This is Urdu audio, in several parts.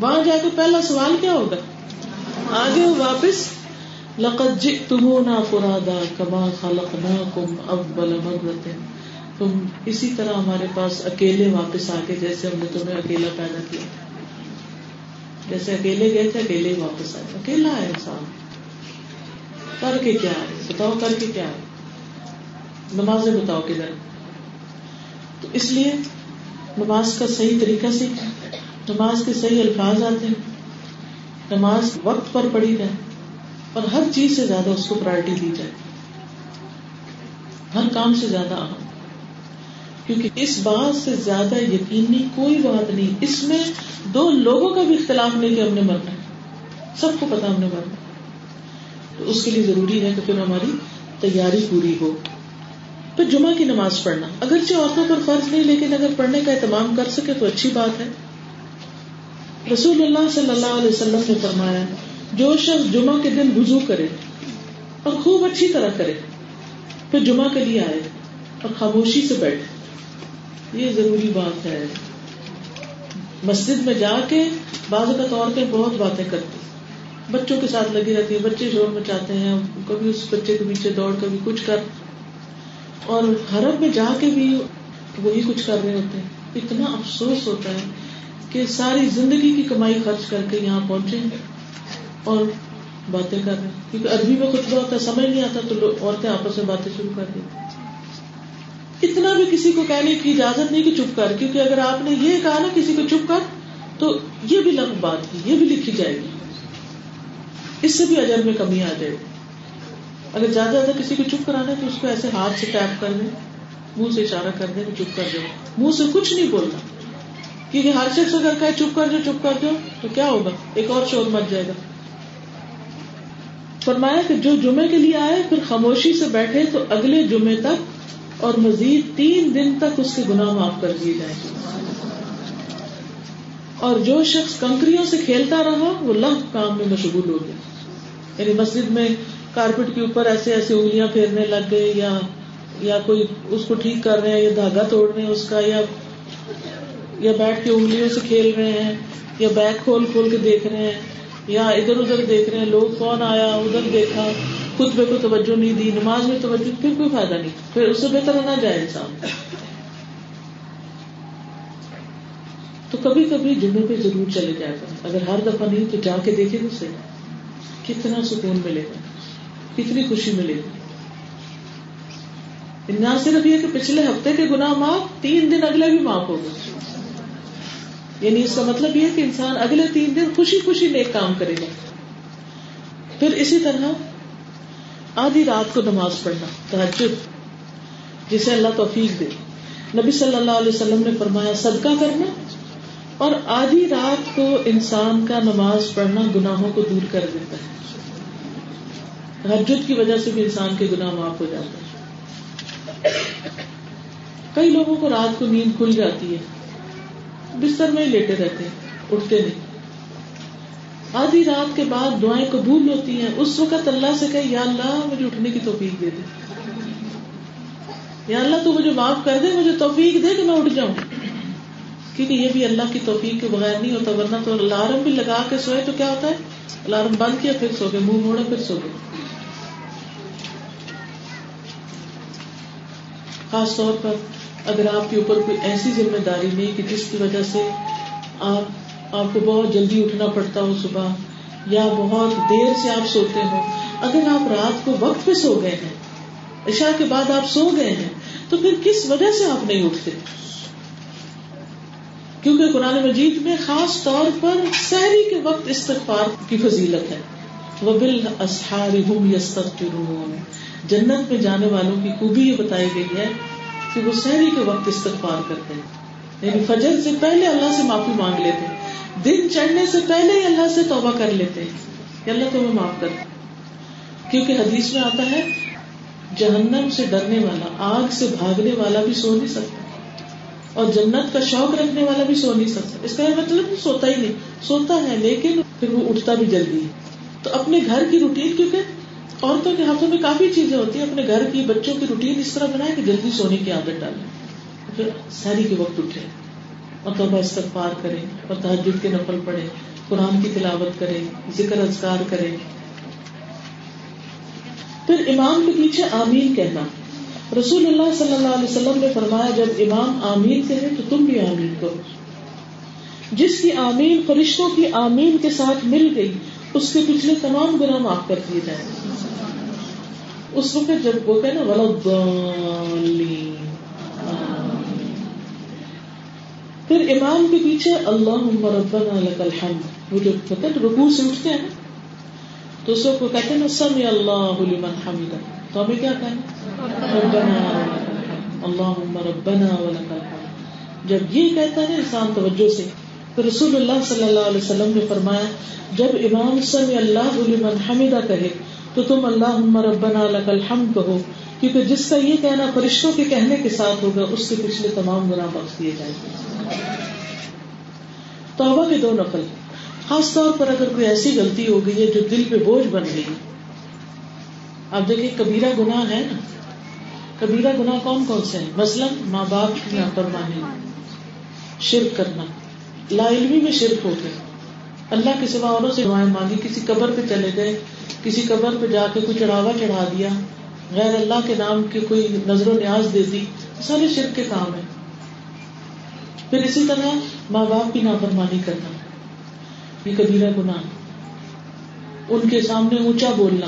وہاں جا کے پہلا سوال کیا ہوگا؟ آگے واپس، لقد جئتمونا فرادا کما خلقناکم اول مرت تم اسی طرح ہمارے پاس اکیلے واپس آ کے جیسے ہم نے تمہیں اکیلا پیدا کیا۔ جیسے اکیلے گئے تھے، اکیلے واپس آئے۔ اکیلا ہے انسان۔ کر کے کیا ہے؟ بتاؤ کر کے کیا ہے؟ نماز بتاؤ کدھر۔ تو اس لیے نماز کا صحیح طریقہ سیکھ نماز کے صحیح الفاظ آتے ہیں۔ نماز وقت پر پڑھی جائے اور ہر چیز سے زیادہ اس کو پرائرٹی دی جائے۔ ہر کام سے زیادہ اہم۔ کیونکہ اس بات سے زیادہ یقینی کوئی بات نہیں۔ اس میں دو لوگوں کا بھی اختلاف نہیں کہ ہم نے مرنا ہے۔ سب کو پتا ہم نے مرنا تو اس کے لیے ضروری ہے کہ پھر ہماری تیاری پوری ہو۔ پھر جمعہ کی نماز پڑھنا۔ اگرچہ عورتوں پر فرض نہیں، لیکن اگر پڑھنے کا اہتمام کر سکے تو اچھی بات ہے۔ رسول اللہ صلی اللہ علیہ وسلم نے فرمایا، جو شخص جمعہ کے دن وضو کرے اور خوب اچھی طرح کرے، پھر جمعہ کے لیے آئے اور خاموشی سے بیٹھے. یہ ضروری بات ہے. مسجد میں جا کے بعض اوقات عورتیں بہت باتیں کرتی بچوں کے ساتھ لگی رہتی ہیں، بچے شور میں چاہتے ہیں، کبھی اس بچے کے پیچھے دوڑ، کبھی کچھ کر. اور حرم میں جا کے بھی وہی کچھ کر رہے ہوتے ہیں. اتنا افسوس ہوتا ہے کہ ساری زندگی کی کمائی خرچ کر کے یہاں پہنچے اور باتیں کر رہے ہیں۔ کیونکہ عربی میں خطبہ ہوتا ہے، سمجھ نہیں آتا، تو عورتیں آپس میں باتیں شروع کر دیتی اتنا بھی کسی کو کہنے کی اجازت نہیں کہ چپ کر، کیونکہ اگر آپ نے یہ کہا نا کسی کو چپ کر، تو یہ بھی لگ بات کی، یہ بھی لکھی جائے گی۔ اس سے بھی اجر میں کمی آ جائے گی۔ اگر زیادہ زیادہ کسی کو چپ کرانا تو اس کو ایسے ہاتھ سے ٹیپ کر دیں، منہ سے اشارہ کر دیں چپ کر جاؤ۔ منہ سے کچھ نہیں بولنا۔ کیونکہ ہر شخص اگر کہ چپ کر جاؤ چپ کر جاؤ تو کیا ہوگا؟ ایک اور شور مچ جائے گا۔ فرمایا کہ جو جمعے کے لیے آئے، پھر خاموشی سے بیٹھے تو اگلے جمعے تک اور مزید تین دن تک اس کے گناہ معاف کر دیے جائیں اور جو شخص کنکریوں سے کھیلتا رہا، وہ لہ کام میں مشغول ہو گیا۔ یعنی مسجد میں کارپیٹ کے اوپر ایسے ایسے انگلیاں پھیرنے لگ گئے، یا یا کوئی اس کو ٹھیک کر رہے ہیں، یا دھاگا توڑ رہے ہیں اس کا، یا یا بیٹھ کے انگلیوں سے کھیل رہے ہیں، یا بیگ کھول کھول کے دیکھ رہے ہیں، یا ادھر ادھر دیکھ رہے ہیں، لوگ کون آیا، ادھر دیکھا، خود کو توجہ نہیں دی، نماز میں توجہ، پھر کوئی فائدہ نہیں، پھر اس سے بہتر نہ جائے انسان۔ تو کبھی کبھی جمعے پہ ضرور چلے جائے گا۔ اگر ہر دفعہ نہیں تو جا کے دیکھے تو صحیح کتنا سکون ملے گا، کتنی خوشی ملے گی۔ نہ صرف یہ کہ پچھلے ہفتے کے گناہ معاف، تین دن اگلے بھی معاف ہو گئے۔ یعنی اس کا مطلب یہ کہ انسان اگلے تین دن خوشی خوشی نیک کام کرے گا۔ پھر اسی طرح آدھی رات کو نماز پڑھنا تحجد جسے اللہ توفیق دے۔ نبی صلی اللہ علیہ وسلم نے فرمایا، صدقہ کرنا اور آدھی رات کو انسان کا نماز پڑھنا گناہوں کو دور کر دیتا ہے۔ تحجد کی وجہ سے بھی انسان کے گناہ معاف ہو جاتے ہیں۔ کئی لوگوں کو رات کو نیند کھل جاتی ہے۔ بستر میں ہی لیٹے رہتے ہیں، اٹھتے نہیں۔ آدھی رات کے بعد دعائیں قبول ہوتی ہیں، اس وقت اللہ سے کہ یا اللہ، مجھے اٹھنے کی توفیق دے دے۔ یا اللہ، تو مجھے معاف کر دے، مجھے توفیق دے کہ میں اٹھ جاؤں۔ کیونکہ یہ بھی اللہ کی توفیق کے بغیر نہیں ہوتا، ورنہ تو الارم بھی لگا کے سوئے تو کیا ہوتا ہے؟ الارم بند کیا، پھر سو گئے، منہ موڑے پھر سو گئے۔ خاص طور پر اگر آپ کے اوپر کوئی ایسی ذمہ داری نہیں کہ جس کی وجہ سے آپ آپ کو بہت جلدی اٹھنا پڑتا ہو صبح، یا بہت دیر سے آپ سوتے ہو اگر آپ رات کو وقت پہ سو گئے ہیں، عشاء کے بعد آپ سو گئے ہیں، تو پھر کس وجہ سے آپ نہیں اٹھتے؟ کیونکہ قرآن مجید میں خاص طور پر سحری کے وقت استغفار کی فضیلت ہے۔ وہ بل جنت میں جانے والوں کی خوبی یہ بتائی گئی ہے کہ وہ سحری کے وقت استغفار کرتے ہیں۔ یعنی فجر سے پہلے اللہ سے معافی مانگ لیتے ہیں۔ دن چڑھنے سے پہلے ہی اللہ سے توبہ کر لیتے ہیں کہ اللہ تمہیں معاف کر کیونکہ حدیث میں آتا ہے، جہنم سے ڈرنے والا، آگ سے بھاگنے والا بھی سو نہیں سکتا۔ اور جنت کا شوق رکھنے والا بھی سو نہیں سکتا۔ اس کا مطلب سوتا ہی نہیں، سوتا ہے لیکن پھر وہ اٹھتا بھی جلدی ہے۔ تو اپنے گھر کی روٹین کیونکہ عورتوں کے ہاتھوں میں کافی چیزیں ہوتی ہیں، اپنے گھر کی، بچوں کی روٹین اس طرح بنائے کہ جلدی سونے کی عادت ڈالیں۔ پھر ساری کے وقت اٹھے اور توبہ استغفار کرے اور تحجد کے نفل پڑھے قرآن کی تلاوت کرے ذکر اذکار کرے پھر امام کے پیچھے آمین کہنا۔ رسول اللہ صلی اللہ علیہ وسلم نے فرمایا، جب امام آمین کہے تو تم بھی آمین کرو۔ جس کی آمین، فرشتوں کی آمین کے ساتھ مل گئی اس کے پچھلے تمام گناہ معاف کر دیے جائیں۔ اس وقت جب وہ کہنا پھر امام کے پیچھے اللہ ربنا لك الحمد۔ وہ جو پتہ رکوع سے اٹھتے ہیں تو اس کو کہتے ہیں نا سمی اللہ لمن حمد تو ہمیں کیا کہنا؟ ربنا اللہم ربنا ولک الحمد۔ جب یہ کہتا ہے انسان توجہ سے تو رسول اللہ صلی اللہ علیہ وسلم نے فرمایا، جب امام سمی اللہ لمن حمدہ کہے، تو تم اللہ ربنا لک الحمد کہو، کیونکہ جس کا یہ کہنا فرشتوں کے کہنے کے ساتھ ہوگا، اس کے پچھلے تمام گناہ بخش دیے جائیں گے۔ توبہ کے دو نقل خاص طور پر اگر کوئی ایسی غلطی ہو گئی ہے جو دل پہ بوجھ بن گئی۔ اب دیکھیے کبیرہ گناہ ہے نا۔ کبیرہ گناہ کون کون سے ہیں؟ مثلاً ماں باپ کی نافرمانی، شرک کرنا۔ لا علمی میں شرک ہو گئے اللہ کے سوا اوروں سے دعائیں مانگی، کسی قبر پہ چلے گئے، کسی قبر پہ جا کے کوئی چڑھاوا چڑھا دیا، غیر اللہ کے نام کی کوئی نظر و نیاز دے دی سارے شرک کے کام ہے پھر اسی طرح ماں باپ کی نافرمانی کرنا، یہ کبیرہ گناہ، ان کے سامنے اونچا بولنا،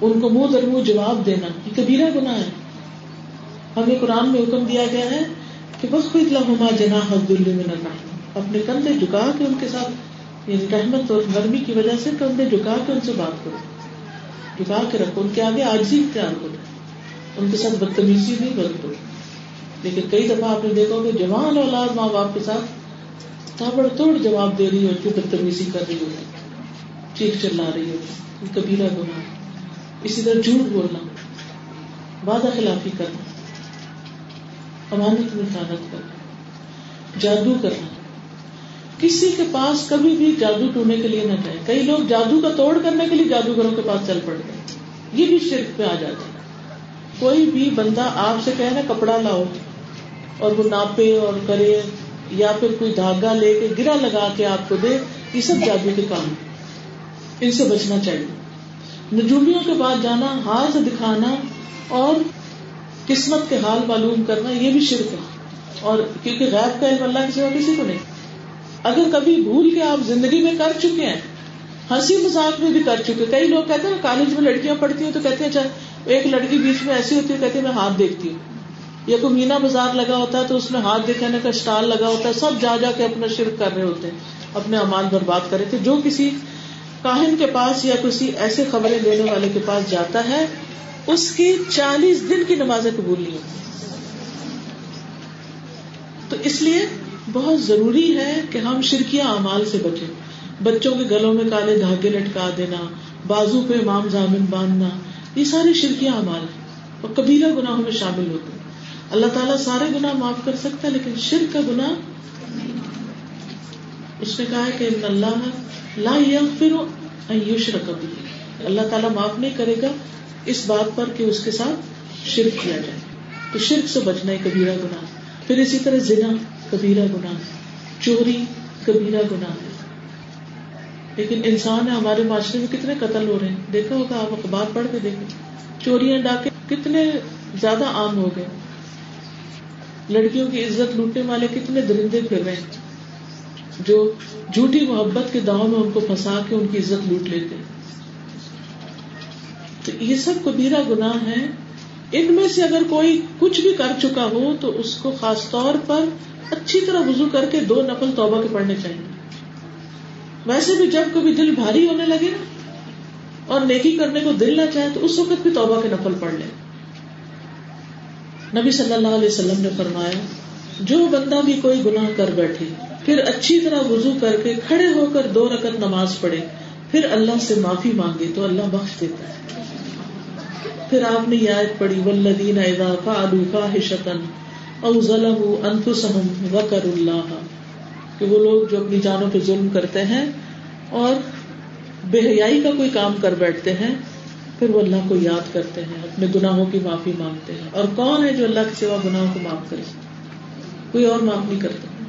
ان کو منہ در منہ جواب دینا، یہ کبیرہ گناہ ہے ہمیں قرآن میں حکم دیا گیا ہے کہ بس کوئی لہما جنا حد میں اپنے کندھے جھکا کے ان کے ساتھ یعنی رحمت اور گرمی کی وجہ سے کندھے جھکا کے ان سے بات کرو۔ جھکا کے رکھو، ان کے آگے آج ہی اختیار کرو۔ ان کے ساتھ بدتمیزی نہیں برتو لیکن کئی دفعہ آپ نے دیکھا کہ جوان اولاد ماں باپ کے ساتھ تابڑ توڑ جواب دے رہی ہوتی بدتمیزی کر رہی ہوتی چیخ چلا رہی ہوتی کبیرہ گناہ۔ اسی طرح جھوٹ بولنا، وعدہ خلافی کرنا۔ امانت میں خیانت کرنا، جادو کرنا۔ کسی کے پاس کبھی بھی جادو ٹونے کے لیے نہ جائے۔ کئی لوگ جادو کا توڑ کرنے کے لیے جادوگروں کے پاس چل پڑتے ہیں یہ بھی شرک پہ آ جاتا ہے۔ کوئی بھی بندہ آپ سے کہ نا، کپڑا لاؤ اور وہ ناپے اور کرے یا پھر کوئی دھاگا لے کے گرا لگا کے آپ کو دے، یہ سب جادو کے کام ان سے بچنا چاہیے۔ نجومیوں کے بعد جانا، ہاتھ دکھانا اور قسمت کے حال معلوم کرنا یہ بھی شرک ہے۔ اور کیونکہ غیب کا علم اللہ کے سوا کسی کو نہیں۔ اگر کبھی بھول کے آپ زندگی میں کر چکے ہیں، ہنسی مذاق میں بھی کر چکے کئی لوگ کہتے ہیں کالج میں لڑکیاں پڑھتی ہیں تو کہتے ہیں اچھا ایک لڑکی بیچ میں ایسی ہوتی ہے کہتے ہیں میں ہاتھ دیکھتی ہوں۔ یا کوئی مینا بازار لگا ہوتا ہے تو اس میں ہاتھ دکھانے کا اسٹال لگا ہوتا ہے۔ سب جا جا کے اپنا شرک کر رہے ہوتے ہیں، اپنے امان برباد کر رہے تھے۔ جو کسی کاہن کے پاس یا کسی ایسے خبریں دینے والے کے پاس جاتا ہے اس کی چالیس دن کی نمازیں قبول نہیں تو اس لیے بہت ضروری ہے کہ ہم شرکیاں اعمال سے بچیں۔ بچوں کے گلوں میں کالے دھاگے لٹکا دینا، بازو پہ امام جامن باندھنا، یہ سارے شرکیاں اعمال اور کبیلا گناہوں میں شامل ہوتے ہیں۔ اللہ تعالیٰ سارے گناہ معاف کر سکتا ہے، لیکن شرک کا گناہ اس نے کہا ہے کہ اللہ لا پھر یوشر کبھی اللہ تعالیٰ معاف نہیں کرے گا اس بات پر کہ اس کے ساتھ شرک کیا جائے۔ تو شرک سے بچنا ہے کبیرہ گناہ۔ پھر اسی طرح زنا، کبیرہ گناہ۔ چوری، کبیرہ گناہ۔ ہے لیکن انسان ہے، ہمارے معاشرے میں کتنے قتل ہو رہے ہیں۔ دیکھا ہوگا، آپ اخبار پڑھ کے دیکھیں۔ چوریاں ڈاکے کتنے زیادہ عام ہو گئے۔ لڑکیوں کی عزت لوٹنے والے کتنے درندے پھر رہے ہیں۔ جو جھوٹی محبت کے داؤں میں ان کو پھنسا کے ان کی عزت لوٹ لیتے تو یہ سب کبیرہ گناہ ہے ان میں سے اگر کوئی کچھ بھی کر چکا ہو تو اس کو خاص طور پر اچھی طرح وزو کر کے دو نقل توبہ کے پڑھنے چاہیے۔ ویسے بھی جب کبھی دل بھاری ہونے لگے نا اور نیکی کرنے کو دل نہ چاہے تو اس وقت بھی توبہ کے نقل پڑھ لیں۔ نبی صلی اللہ علیہ وسلم نے فرمایا، جو بندہ بھی کوئی گناہ کر بیٹھے، پھر اچھی طرح وزو کر کے کھڑے ہو کر دو رکت نماز پڑھے۔ پھر اللہ سے معافی مانگے تو اللہ بخش دیتا ہے۔ پھر آپ نے یہ آیت پڑھی ولدین اذا فعلوا فاحشة او ظلموا انفسهم وکر اللہ کہ وہ لوگ جو اپنی جانوں پہ ظلم کرتے ہیں اور بے حیائی کا کوئی کام کر بیٹھتے ہیں، پھر وہ اللہ کو یاد کرتے ہیں، اپنے گناہوں کی معافی مانگتے ہیں۔ اور کون ہے جو اللہ کے سوا گناہوں کو معاف کرے؟ کوئی اور معاف نہیں کرتا۔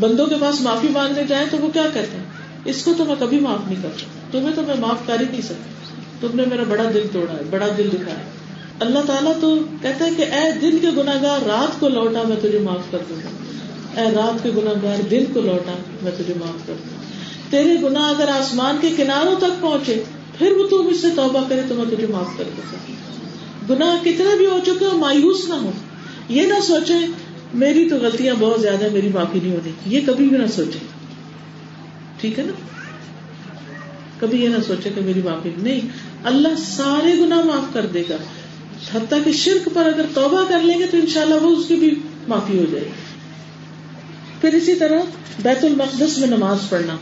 بندوں کے پاس معافی مانگنے جائیں تو وہ کیا کہتے ہیں؟ اس کو تو میں کبھی معاف نہیں کرتا تمہیں تو میں معاف کر ہی نہیں سکتا تم نے میرا بڑا دل توڑا ہے، بڑا دل دکھایا۔ اللہ تعالیٰ تو کہتا ہے کہ اے دن کے گناگار رات کو لوٹا میں تجھے معاف کر دوں گا۔ اے رات کے گناگار دن کو لوٹا میں تجھے معاف کر دوں تیرے گنا اگر آسمان کے کناروں تک پہنچے، پھر وہ تو مجھ سے توبہ کرے تو میں تجھے معاف کر دوں گا۔ گنا کتنا بھی ہو چکے ہو، مایوس نہ ہو۔ یہ نہ سوچے، میری تو غلطیاں بہت زیادہ میری معافی نہیں ہونی۔ یہ کبھی بھی نہ سوچے۔ ٹھیک ہے نا؟ کبھی یہ نہ سوچے کہ میری معافی نہیں، اللہ سارے گنا معاف کر دے گا۔ حتیٰ کہ شرک پر اگر توبہ کر لیں گے تو انشاءاللہ وہ اس کی بھی معافی ہو جائے گی۔ پھر اسی طرح بیت المقدس میں نماز پڑھنا۔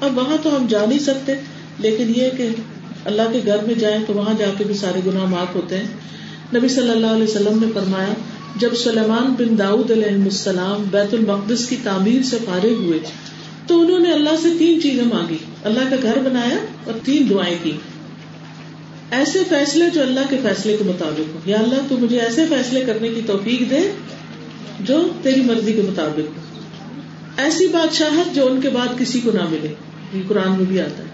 اب وہاں تو ہم جا نہیں سکتے، لیکن یہ کہ اللہ کے گھر میں جائیں تو وہاں جا کے بھی سارے گناہ معاف ہوتے ہیں۔ نبی صلی اللہ علیہ وسلم نے فرمایا، جب سلیمان بن داؤد علیہ السلام بیت المقدس کی تعمیر سے فارغ ہوئے، تو انہوں نے اللہ سے تین چیزیں مانگی۔ اللہ کا گھر بنایا اور تین دعائیں کی۔ ایسے فیصلے جو اللہ کے فیصلے کے مطابق ہو یا اللہ تو مجھے ایسے فیصلے کرنے کی توفیق دے جو تیری مرضی کے مطابق ہو ایسی بادشاہت جو ان کے بعد کسی کو نہ ملے۔ یہ قرآن میں بھی آتا ہے۔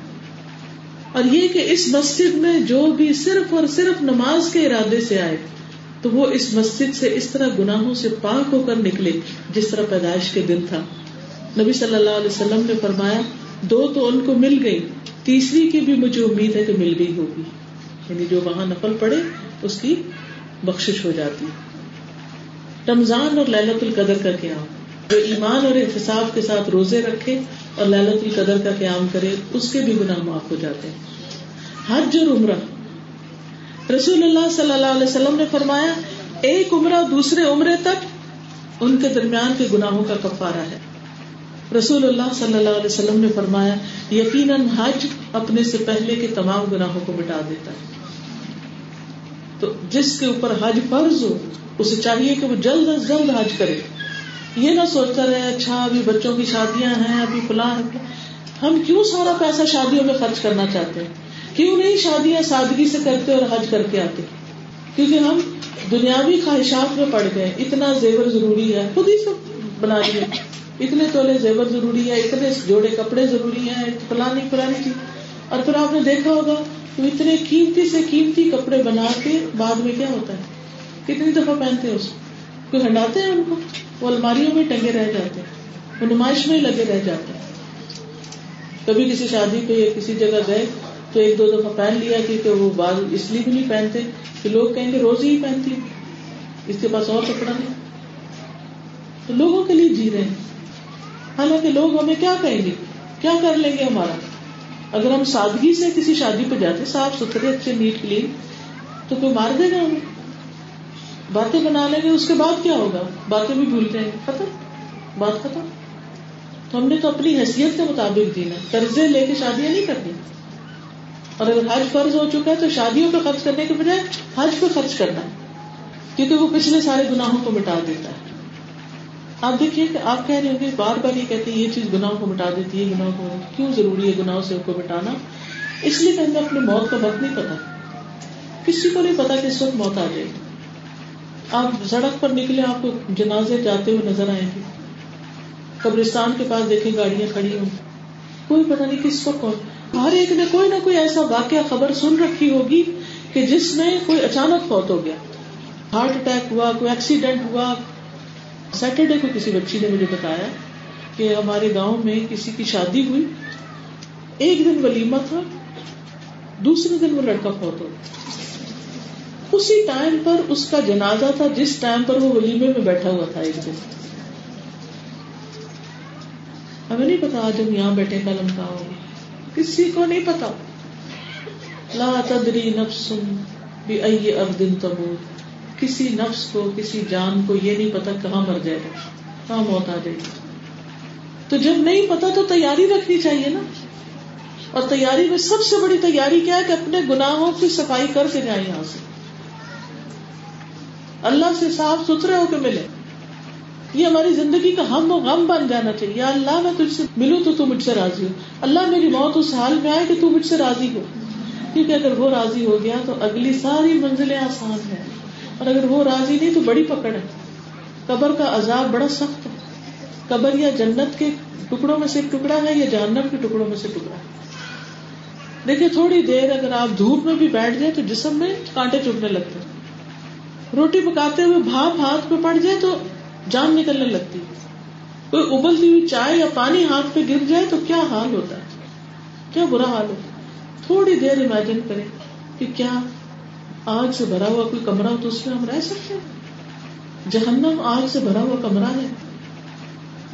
اور یہ کہ اس مسجد میں جو بھی صرف اور صرف نماز کے ارادے سے آئے، تو وہ اس مسجد سے اس طرح گناہوں سے پاک ہو کر نکلے، جس طرح پیدائش کے دن تھا۔ نبی صلی اللہ علیہ وسلم نے فرمایا دو تو ان کو مل گئی، تیسری کی بھی مجھے امید ہے کہ مل گئی ہوگی۔ یعنی جو وہاں نفل پڑے، اس کی بخش ہو جاتی۔ رمضان اور للت القدر کا قیام۔ جو ایمان اور احتساب کے ساتھ روزے رکھے اور للت القدر کا قیام کرے، اس کے بھی گناہ معاف ہو جاتے ہیں۔ حج اور عمرہ۔ رسول اللہ صلی اللہ علیہ وسلم نے فرمایا، ایک عمرہ دوسرے عمرے تک ان کے درمیان کے گناہوں کا کفارہ ہے۔ رسول اللہ صلی اللہ علیہ وسلم نے فرمایا، یقیناً حج اپنے سے پہلے کے تمام گناہوں کو مٹا دیتا ہے۔ تو جس کے اوپر حج فرض ہو، اسے چاہیے کہ وہ جلد از جلد حج کرے۔ یہ نہ سوچتا رہے اچھا ابھی بچوں کی شادیاں ہیں، ابھی فلاں ہم کیوں سارا پیسہ شادیوں میں خرچ کرنا چاہتے ہیں؟ کیوں نہیں شادیاں سادگی سے کرتے اور حج کر کے آتے؟ کیونکہ ہم دنیاوی خواہشات میں پڑ گئے، اتنا زیور ضروری ہے۔ خود ہی سب بنا لیے۔ اتنے تولے زیور ضروری ہے اتنے جوڑے کپڑے ضروری ہیں، فلانی فلانی چیز۔ اور پھر آپ نے دیکھا ہوگا تو اتنے قیمتی سے قیمتی کپڑے بنا کے بعد میں کیا ہوتا ہے؟ کتنی دفعہ پہنتے ہیں اس کو؟ ہٹاتے ہیں ان کو؟ وہ الماریوں میں ٹنگے رہ جاتے ہیں، وہ نمائش میں لگے رہ جاتے ہیں۔ کبھی کسی شادی پہ یا کسی جگہ گئے تو ایک دو دفعہ پہن لیا کیونکہ وہ بال اس لیے بھی نہیں پہنتے کہ لوگ کہیں گے روز ہی پہنتی اس کے پاس اور کپڑا نہیں۔ تو لوگوں کے لیے جی رہے ہیں۔ حالانکہ لوگ ہمیں کیا کہیں گے؟ کیا کر لیں گے ہمارا؟ اگر ہم سادگی سے کسی شادی پہ جاتے، صاف ستھرے، اچھے، نیٹ، کلین، تو کوئی مار دے گا ہمیں؟ باتیں بنا لیں گے، اس کے بعد کیا ہوگا؟ باتیں بھی بھول جائیں گے۔ ختم؟ بات ختم؟ تو ہم نے تو اپنی حیثیت کے مطابق دینا قرضے لے کے شادیاں نہیں کرنی۔ اور اگر حج فرض ہو چکا ہے، تو شادیوں پہ خرچ کرنے کے بجائے حج پہ خرچ کرنا ہے کیونکہ وہ پچھلے سارے گناہوں کو مٹا دیتا ہے۔ آپ دیکھیے کہ آپ کہہ رہے ہوں گے بار بار یہ کہتے ہیں، یہ چیز گناہوں کو مٹا دیتی ہے گناہوں کو کیوں ضروری ہے گناہوں سے کو مٹانا؟ اس لیے کہ ہمیں اپنی موت کا وقت نہیں پتا۔ کسی کو نہیں پتا کہ اس وقت موت آ جائے گی۔ آپ سڑک پر نکلے، آپ کو جنازے جاتے ہوئے نظر آئیں گے۔ قبرستان کے پاس دیکھیں گاڑیاں کھڑی ہوں۔ کوئی پتا نہیں کس وقت کون ہر ایک نے کوئی نہ کوئی ایسا واقعہ خبر سن رکھی ہوگی کہ جس میں کوئی اچانک فوت ہو گیا۔ ہارٹ اٹیک ہوا، کوئی ایکسیڈنٹ ہوا سیٹرڈے کو کسی بچی نے مجھے بتایا کہ ہمارے گاؤں میں کسی کی شادی ہوئی۔ ایک دن ولیمہ تھا، دوسرے دن وہ لڑکا فوت ہو اسی ٹائم پر اس کا جنازہ تھا، جس ٹائم پر وہ ولیمے میں بیٹھا ہوا تھا ایک دن۔ ہمیں نہیں پتا آج ہم یہاں بیٹھے کل ہم ہوں۔ گے کسی کو نہیں پتا۔ لا تدری نفس بھی اب دن تمور کسی نفس کو، کسی جان کو یہ نہیں پتا کہاں مر جائے گا کہاں موت آ جائے۔ گی تو جب نہیں پتا تو تیاری رکھنی چاہیے نا۔ اور تیاری میں سب سے بڑی تیاری کیا ہے کہ اپنے گناہوں کی صفائی کر کے جائیں یہاں سے۔ اللہ سے صاف ستھرے ہو کے ملے۔ یہ ہماری زندگی کا ہم و غم بن جانا چاہیے۔ اللہ، میں تجھ سے ملوں تو تو مجھ سے راضی ہو۔ اللہ، میری موت اس حال میں آئے کہ تو مجھ سے راضی ہو۔ کیونکہ اگر وہ راضی ہو گیا تو اگلی ساری منزلیں آسان ہیں۔ اور اگر وہ راضی نہیں تو بڑی پکڑ ہے۔ قبر کا عذاب بڑا سخت ہے۔ قبر یا جنت کے ٹکڑوں میں سے ایک ٹکڑا ہے یا جہنم کے ٹکڑوں میں سے ٹکڑا ہے۔ دیکھیے تھوڑی دیر اگر آپ دھوپ میں بھی بیٹھ جائیں تو جسم میں کانٹے چبنے لگتے روٹی پکاتے ہوئے بھاپ ہاتھ پہ پڑ جائے تو جان نکلنے لگتی کوئی ابلتی ہوئی چائے یا پانی ہاتھ پہ گر جائے تو کیا حال ہوتا ہے؟ کیا برا حال ہوتا ہے؟ تھوڑی دیر امیجن کریں کہ کیا آگ سے بھرا ہوا کوئی کمرہ ہو تو اس میں ہم رہ سکتے ہیں۔ جہنم آگ سے بھرا ہوا کمرہ ہے۔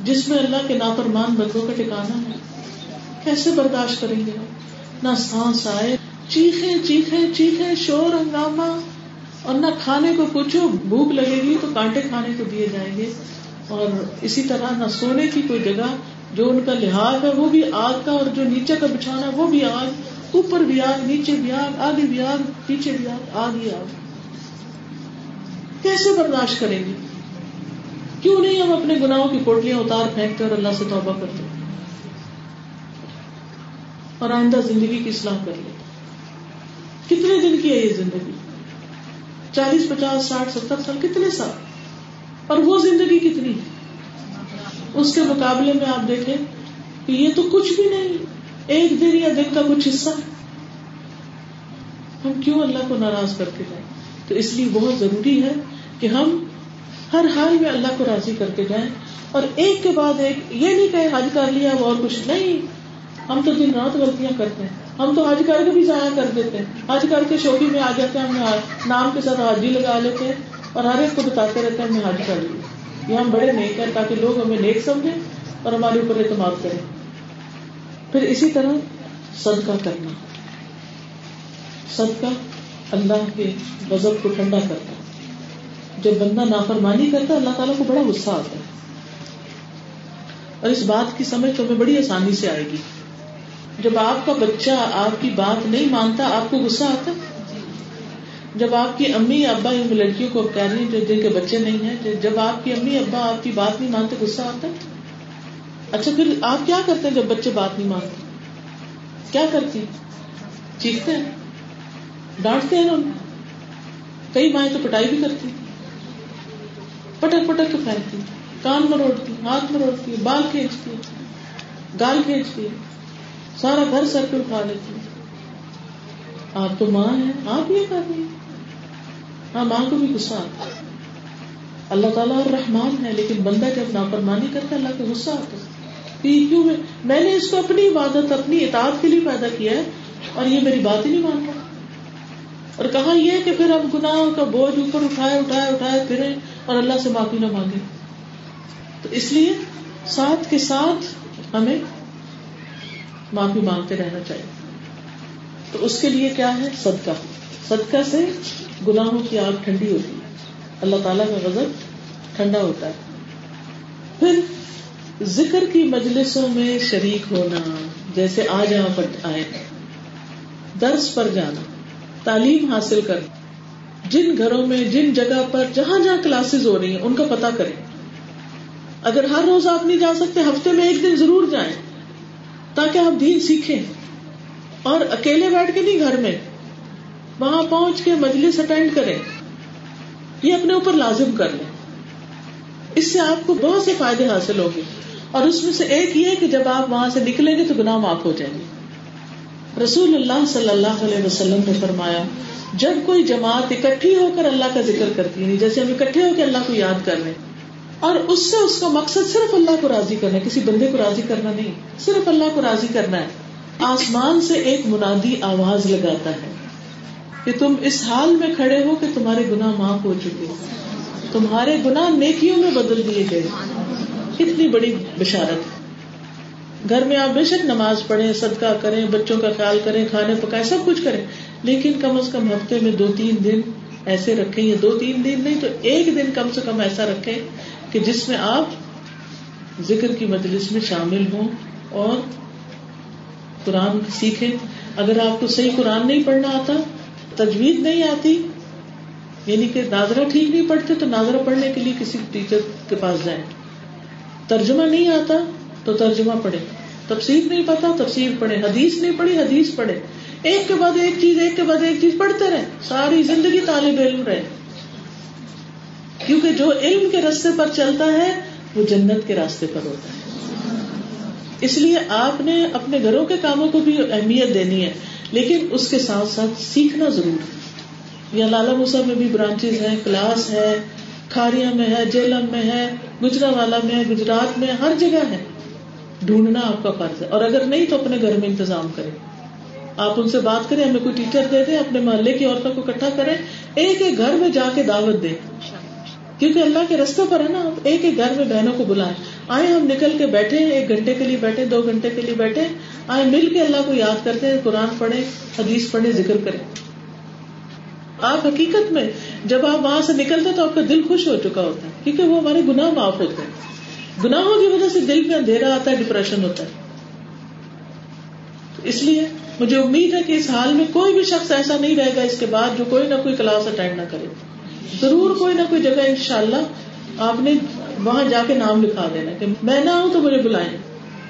جس میں اللہ کے نافرمان بندوں کا ٹھکانا ہے۔ کیسے برداشت کریں گے؟ نہ سانس آئے۔ چیخے چیخے چیخے، شور، ہنگامہ۔ اور نہ کھانے کو پوچھو، بھوک لگے گی تو کانٹے کھانے کو دیے جائیں گے۔ اور اسی طرح نہ سونے کی کوئی جگہ، جو ان کا لحاظ ہے، وہ بھی آگ کا اور جو نیچے کا بچھانا وہ بھی آگ۔ اوپر بھی آگ، نیچے بھی آگ، آگے بھی آگ، پیچھے بھی آگ آگ ہی آگ۔ کیسے برداشت کریں گے؟ کیوں نہیں ہم اپنے گناہوں کی پوٹلیاں اتار پھینکتے اور اللہ سے توبہ کرتے؟ اور آئندہ زندگی کی اصلاح کر لیتے کتنے دن کی ہے یہ زندگی؟ چالیس، پچاس، ساٹھ، ستر سال، کتنے سال؟ اور وہ زندگی کتنی؟ اس کے مقابلے میں آپ دیکھیں کہ یہ تو کچھ بھی نہیں۔ ایک دن یا دن کا کچھ حصہ۔ ہم کیوں اللہ کو ناراض کر کے جائیں؟ تو اس لیے بہت ضروری ہے کہ ہم ہر حال میں اللہ کو راضی کر کے جائیں۔ اور ایک کے بعد ایک، یہ نہیں کہ حج کر لیا اور کچھ نہیں۔ ہم تو دن رات غلطیاں کرتے ہیں۔ ہم تو حج کر کے بھی ضائع کر دیتے ہیں۔ حج کر کے شوقی میں آ جاتے ہیں، ہم نام کے ساتھ حاجی لگا لیتے ہیں اور ہر ایک کو بتاتے رہتے ہیں، ہم نے حج کر لیا۔ یہ ہم بڑے نیک ہیں تاکہ لوگ ہمیں نیک سمجھیں اور ہمارے اوپر اعتماد کریں۔ پھر اسی طرح صدقہ کرنا۔ صدقہ اللہ کے غضب کو ٹھنڈا کرتا۔ جب بندہ نافرمانی کرتا، اللہ تعالیٰ کو بڑا غصہ آتا۔ ہے اور اس بات کی سمجھ تمہیں بڑی آسانی سے آئے گی۔ جب آپ کا بچہ آپ کی بات نہیں مانتا، آپ کو غصہ آتا۔ جب آپ کی امی، ابا ان لڑکیوں کو کہہ رہی ہیں جن کے بچے نہیں ہیں، جب آپ کی امی، ابا آپ کی بات نہیں مانتے، غصہ آتا۔ اچھا پھر آپ کیا کرتے ہیں جب بچے بات نہیں مانتے؟ کیا کرتی؟ چیختے ہیں، ڈانٹتے ہیں ان کئی مائیں تو پٹائی بھی کرتی۔ پٹک پٹک کے پھینکتی، کان میں روڑتی، ہاتھ میں روڑتی، بال کھینچتی، گال کھینچتی، سارا گھر سر پہ اٹھا لیتی۔ آپ تو ماں ہے آپ یہ کر رہی ہاں ماں کو بھی غصہ آتا اللہ تعالیٰ اور رحمان ہے، لیکن بندہ جب نافرمانی کرتا اللہ کو غصہ آتا ہے کیوں میں نے اس کو اپنی عبادت، اپنی اطاعت کے لیے پیدا کیا ہے اور یہ میری بات ہی نہیں مان رہا۔ اور کہا یہ کہ پھر اب گناہ کا بوجھ اوپر اٹھائے اٹھائے اٹھائے پھرے اور اللہ سے معافی نہ مانگے۔ تو اس لیے ساتھ کے ساتھ ہمیں معافی مانگتے رہنا چاہیے۔ تو اس کے لیے کیا ہے؟ صدقہ۔ صدقہ سے گناہوں کی آگ ٹھنڈی ہوتی ہے۔ اللہ تعالیٰ کا غضب ٹھنڈا ہوتا ہے۔ پھر ذکر کی مجلسوں میں شریک ہونا، جیسے آج یہاں پر آئے، درس پر جانا، تعلیم حاصل کرنا، جن گھروں میں، جن جگہ پر جہاں جہاں کلاسز ہو رہی ہیں، ان کا پتا کریں۔ اگر ہر روز آپ نہیں جا سکتے، ہفتے میں ایک دن ضرور جائیں، تاکہ آپ دین سیکھیں۔ اور اکیلے بیٹھ کے نہیں گھر میں، وہاں پہنچ کے مجلس اٹینڈ کریں۔ یہ اپنے اوپر لازم کر لیں۔ اس سے آپ کو بہت سے فائدے حاصل ہوں گے۔ اور اس میں سے ایک یہ کہ جب آپ وہاں سے نکلیں گے تو گناہ معاف ہو جائیں گے۔ رسول اللہ صلی اللہ علیہ وسلم نے فرمایا، جب کوئی جماعت اکٹھی ہو کر اللہ کا ذکر کرتی ہے، جیسے ہم اکٹھے ہو کے اللہ کو یاد کر لیں، اور اس سے اس کا مقصد صرف اللہ کو راضی کرنا ہے، کسی بندے کو راضی کرنا نہیں، صرف اللہ کو راضی کرنا ہے۔ آسمان سے ایک منادی آواز لگاتا ہے کہ تم اس حال میں کھڑے ہو کہ تمہارے گناہ معاف ہو چکے تمہارے گناہ نیکیوں میں بدل دیے گئے۔ کتنی بڑی بشارت گھر میں آپ بے شک نماز پڑھیں، صدقہ کریں، بچوں کا خیال کریں، کھانے پکائے سب کچھ کریں۔ لیکن کم از کم ہفتے میں دو تین دن ایسے رکھیں، یا دو تین دن نہیں تو ایک دن کم سے کم ایسا رکھیں کہ جس میں آپ ذکر کی مجلس میں شامل ہوں اور قرآن سیکھیں۔ اگر آپ کو صحیح قرآن نہیں پڑھنا آتا تجویز نہیں آتی یعنی کہ ناظرہ ٹھیک نہیں پڑھتے، تو ناظرہ پڑھنے کے لیے کسی ٹیچر کے پاس جائیں۔ ترجمہ نہیں آتا تو ترجمہ پڑھے۔ تفسیر نہیں پتا، تفسیر پڑھے۔ حدیث نہیں پڑھی، حدیث پڑھے۔ ایک کے بعد ایک چیز، ایک کے بعد ایک چیز پڑھتے رہے۔ ساری زندگی طالب علم رہے۔ کیونکہ جو علم کے راستے پر چلتا ہے، وہ جنت کے راستے پر ہوتا ہے۔ اس لیے آپ نے اپنے گھروں کے کاموں کو بھی اہمیت دینی ہے، لیکن اس کے ساتھ ساتھ سیکھنا ضرور۔ ہے یا لالا موسا میں بھی برانچز ہیں، کلاس ہے۔ کھاریا میں ہے، جیلم میں ہے گجرا والا میں ہے، گجرات میں ہر جگہ ہے۔ ڈھونڈنا آپ کا فرض ہے۔ اور اگر نہیں تو اپنے گھر میں انتظام کریں۔ آپ ان سے بات کریں، ہمیں کوئی ٹیچر دے دیں، اپنے محلے کی عورتوں کو اکٹھا کریں۔ ایک ایک گھر میں جا کے دعوت دیں۔ کیونکہ اللہ کے رستے پر ہے نا، آپ ایک ایک گھر میں بہنوں کو بلائیں۔ آئے ہم نکل کے بیٹھے ایک گھنٹے کے لیے بیٹھے دو گھنٹے کے لیے بیٹھے آئے مل کے اللہ کو یاد کرتے ہیں، قرآن پڑھے حدیث پڑھے ذکر کریں۔ آپ حقیقت میں جب آپ وہاں سے نکلتے تو آپ کا دل خوش ہو چکا ہوتا ہے، کیونکہ وہ ہمارے گناہ معاف ہوتے ہیں۔ گناہوں کی وجہ سے دل میں اندھیرا آتا ہے ڈپریشن ہوتا ہے۔ اس لیے مجھے امید ہے کہ اس حال میں کوئی بھی شخص ایسا نہیں رہے گا اس کے بعد جو کوئی نہ کوئی کلاس اٹینڈ نہ کرے۔ ضرور کوئی نہ کوئی جگہ ان شاء اللہ آپ نے وہاں جا کے نام لکھا دینا کہ میں نہ ہوں تو مجھے بلائیں۔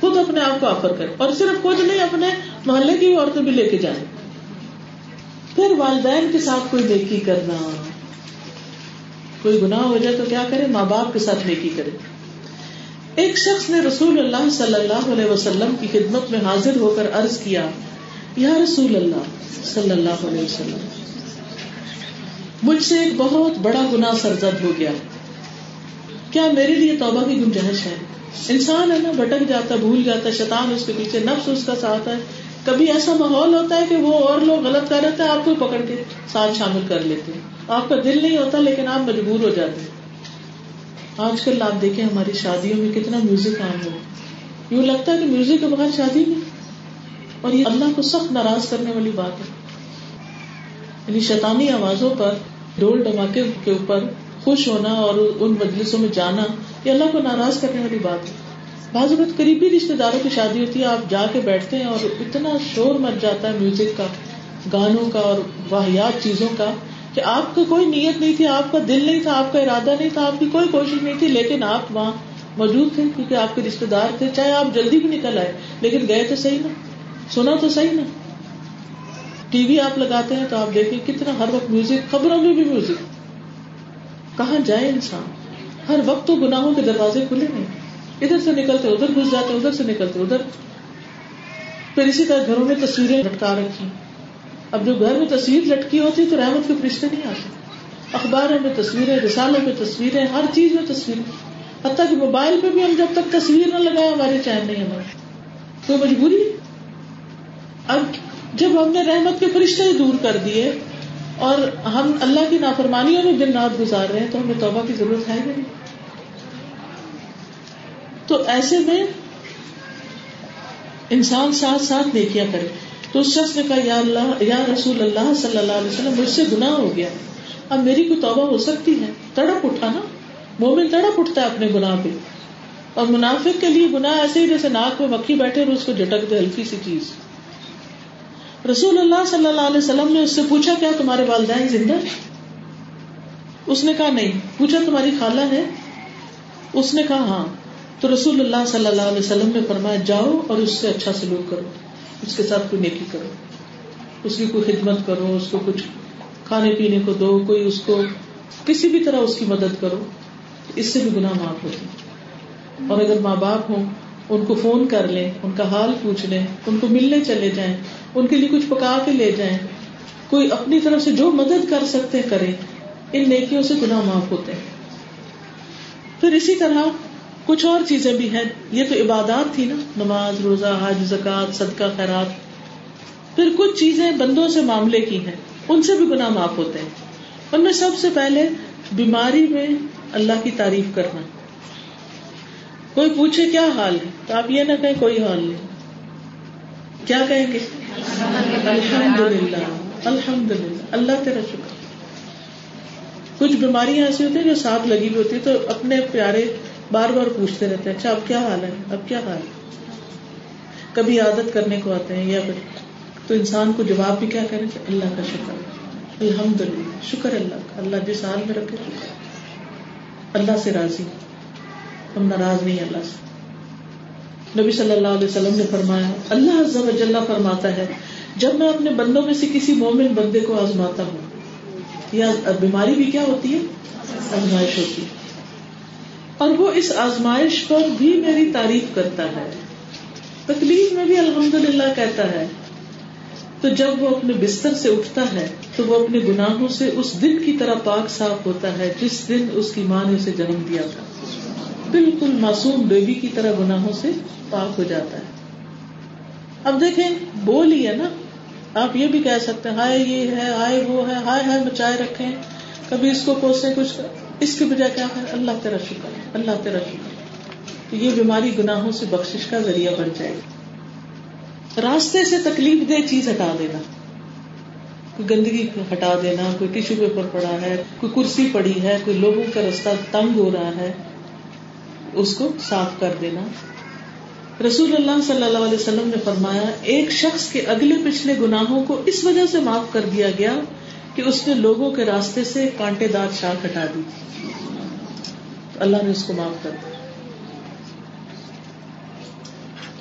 خود اپنے آپ کو آفر کرے اور صرف خود نہیں، اپنے محلے کی عورتیں بھی لے کے جائیں۔ پھر والدین کے ساتھ کوئی نیکی کرنا، کوئی گناہ ہو جائے تو کیا کرے؟ ماں باپ کے ساتھ نیکی کرے۔ ایک شخص نے رسول اللہ صلی اللہ علیہ وسلم کی خدمت میں حاضر ہو کر عرض کیا، یا رسول اللہ صلی اللہ علیہ وسلم، مجھ سے ایک بہت بڑا گنا سرزد ہو گیا۔ کیا میرے لیے توبہ کی گنجائش ہے؟ انسان ہے نا، بھٹک جاتا، بھول جاتا، شیطان اس کے پیچھے، نفس اس کا ساتھ ہے۔ کبھی ایسا ماحول ہوتا ہے کہ وہ اور لوگ غلط کر رہے تھے، آپ کو پکڑ کے ساتھ شامل کر لیتے ہیں۔ آپ کا دل نہیں ہوتا، لیکن آپ مجبور ہو جاتے ہیں۔ آج کل آپ دیکھیں ہماری شادیوں میں کتنا میوزک عام ہو یوں لگتا ہے کہ میوزک کے بغیر شادی نہیں۔ اور یہ اللہ کو سخت ناراض کرنے والی بات ہے۔ یعنی شیطانی آوازوں پر ڈول ڈماکے کے اوپر خوش ہونا اور ان مجلسوں میں جانا، یہ اللہ کو ناراض کرنے والی بات ہے۔ بعض اوقات قریبی رشتے داروں کی شادی ہوتی ہے، آپ جا کے بیٹھتے ہیں اور اتنا شور مچ جاتا ہے میوزک کا، گانوں کا اور واحیات چیزوں کا کہ آپ کو کوئی نیت نہیں تھی، آپ کا دل نہیں تھا، آپ کا ارادہ نہیں تھا، آپ کی کوئی کوشش نہیں تھی، لیکن آپ وہاں موجود تھے کیونکہ آپ کے رشتے دار تھے۔ چاہے آپ جلدی بھی نکل آئے، لیکن گئے تو صحیح نا۔ سنا تو صحیح نا۔ ٹی وی آپ لگاتے ہیں تو آپ دیکھیں کتنا ہر وقت میوزک خبروں میں بھی میوزک کہاں جائے انسان؟ ہر وقت تو گناہوں کے دروازے کھلے نہیں ادھر سے نکلتے، ادھر گھس جاتے، ادھر سے نکلتے، ادھر۔ پھر اسی طرح گھروں میں تصویریں لٹکا رکھی اب جو گھر میں تصویر لٹکی ہوتی تو رحمت کے فرشتے نہیں آتے۔ اخباروں میں تصویریں، رسالوں میں تصویریں، ہر چیز میں تصویریں حتیٰ کہ موبائل پہ بھی ہم جب تک تصویر نہ لگائے ہماری چین نہیں ہماری کوئی مجبوری۔ اب جب ہم نے رحمت کے فرشتے ہی دور کر دیے اور ہم اللہ کی نافرمانیوں میں دن رات گزار رہے ہیں تو ہمیں توبہ کی ضرورت ہے نہیں۔ تو ایسے میں انسان ساتھ ساتھ نیکیاں کرے۔ تو اس شخص نے کہا، یا اللہ، یا رسول اللہ صلی اللہ علیہ وسلم، مجھ سے گناہ ہو گیا۔ اب میری کوئی توبہ ہو سکتی ہے؟ تڑپ اٹھا نا۔ مومن تڑپ اٹھتا ہے اپنے گناہ پہ۔ اور منافق کے لیے گناہ ایسے ہی جیسے ناک میں مکھی بیٹھے اور اس کو جھٹک دے، ہلکی سی چیز۔ رسول اللہ صلی اللہ علیہ وسلم نے اس سے پوچھا، کیا تمہارے والدین زندہ اس نے کہا، نہیں۔ پوچھا، تمہاری خالہ ہے؟ اس نے کہا ہاں۔ تو رسول اللہ صلی اللہ علیہ وسلم نے فرمایا، جاؤ اور اس سے اچھا سلوک کرو، اس کے ساتھ کوئی نیکی کرو، اس کی کوئی خدمت کرو، اس کو کچھ کھانے پینے کو دو، کوئی اس کو کسی بھی طرح اس کی مدد کرو، اس سے بھی گناہ معاف ہوتی اور اگر ماں باپ ہوں، ان کو فون کر لیں، ان کا حال پوچھ لیں، ان کو ملنے چلے جائیں، ان کے لیے کچھ پکا کے لے جائیں، کوئی اپنی طرف سے جو مدد کر سکتے کریں، ان نیکیوں سے گناہ معاف ہوتے ہیں۔ پھر اسی طرح کچھ اور چیزیں بھی ہیں۔ یہ تو عبادات تھی نا، نماز، روزہ، حج زکات صدقہ، خیرات۔ پھر کچھ چیزیں بندوں سے معاملے کی ہیں، ان سے بھی گناہ معاف ہوتے ہیں۔ ان میں سب سے پہلے بیماری میں اللہ کی تعریف کرنا۔ کوئی پوچھے کیا حال ہے؟ تو آپ یہ نہ کہیں کوئی حال نہیں۔ کیا کہیں گے؟ الحمد للہ الحمد للہ اللہ تیرا شکر۔ کچھ بیماریاں ایسی ہوتی ہیں جو ساتھ لگی ہوئی ہوتی ہے تو اپنے پیارے بار بار پوچھتے رہتے ہیں اچھا اب کیا حال ہے؟ اب کیا حال؟ ہے کبھی عادت کرنے کو آتے ہیں یا پھر تو انسان کو جواب بھی کیا کرے اللہ کا شکر الحمد للہ شکر اللہ کا۔ اللہ جس حال میں رکھے شکر اللہ سے راضی۔ ہم ناراض نہیں اللہ سے۔ نبی صلی اللہ علیہ وسلم نے فرمایا، اللہ عز و جل فرماتا ہے، جب میں اپنے بندوں میں سے کسی مومن بندے کو آزماتا ہوں، یا بیماری بھی کیا ہوتی ہے؟ آزمائش ہوتی ہے۔ اور وہ اس آزمائش پر بھی میری تعریف کرتا ہے۔ تکلیف میں بھی الحمد للہ کہتا ہے۔ تو جب وہ اپنے بستر سے اٹھتا ہے، تو وہ اپنے گناہوں سے اس دن کی طرح پاک صاف ہوتا ہے، جس دن اس کی ماں نے اسے جنم دیا تھا۔ بالکل معصوم بیبی کی طرح گناہوں سے پاک ہو جاتا ہے۔ اب دیکھیں، بول ہی ہے نا۔ آپ یہ بھی کہہ سکتے ہیں، ہائے یہ ہے، ہائے وہ ہے، ہائے ہائے مچائے رکھے کبھی اس کو کوسے کچھ اس کے بجائے کیا ہے اللہ تیرا شکر اللہ تیرا شکر یہ بیماری گناہوں سے بخش کا ذریعہ بن جائے گی۔ راستے سے تکلیف دہ چیز ہٹا دینا۔ کوئی گندگی ہٹا دینا، کوئی ٹیشو پیپر پڑا ہے، کوئی کرسی پڑی ہے، کوئی لوگوں کا رستہ تنگ ہو رہا ہے، اس کو صاف کر دینا۔ رسول اللہ صلی اللہ علیہ وسلم نے فرمایا، ایک شخص کے اگلے پچھلے گناہوں کو اس وجہ سے معاف کر دیا گیا کہ اس نے لوگوں کے راستے سے کانٹے دار شاخ ہٹا دی۔ اللہ نے اس کو معاف کر دیا۔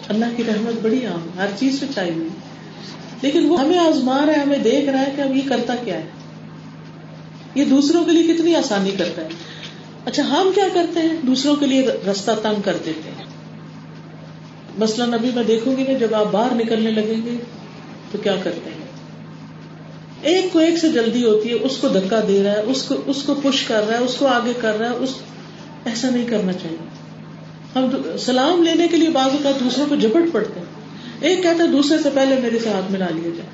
اللہ کی رحمت بڑی عام ہر چیز سے چاہیے۔ ہوئی لیکن وہ ہمیں آزما رہا ہے، ہمیں دیکھ رہا ہے کہ اب یہ کرتا کیا ہے۔ یہ دوسروں کے لیے کتنی آسانی کرتا ہے۔ اچھا ہم کیا کرتے ہیں؟ دوسروں کے لیے رستہ تنگ کر دیتے ہیں۔ مثلاً ابھی میں دیکھوں گی نا جب آپ باہر نکلنے لگیں گے تو کیا کرتے ہیں؟ ایک کو ایک سے جلدی ہوتی ہے، اس کو دھکا دے رہا ہے، اس کو اس کو پش کر رہا ہے، اس کو آگے کر رہا ہے، اس ایسا نہیں کرنا چاہیے۔ ہم سلام لینے کے لیے بعض اوقات دوسروں کو جھپٹ پڑتے ہیں۔ ایک کہتا ہے، دوسرے سے پہلے میرے سے ہاتھ ملا لیا جائے۔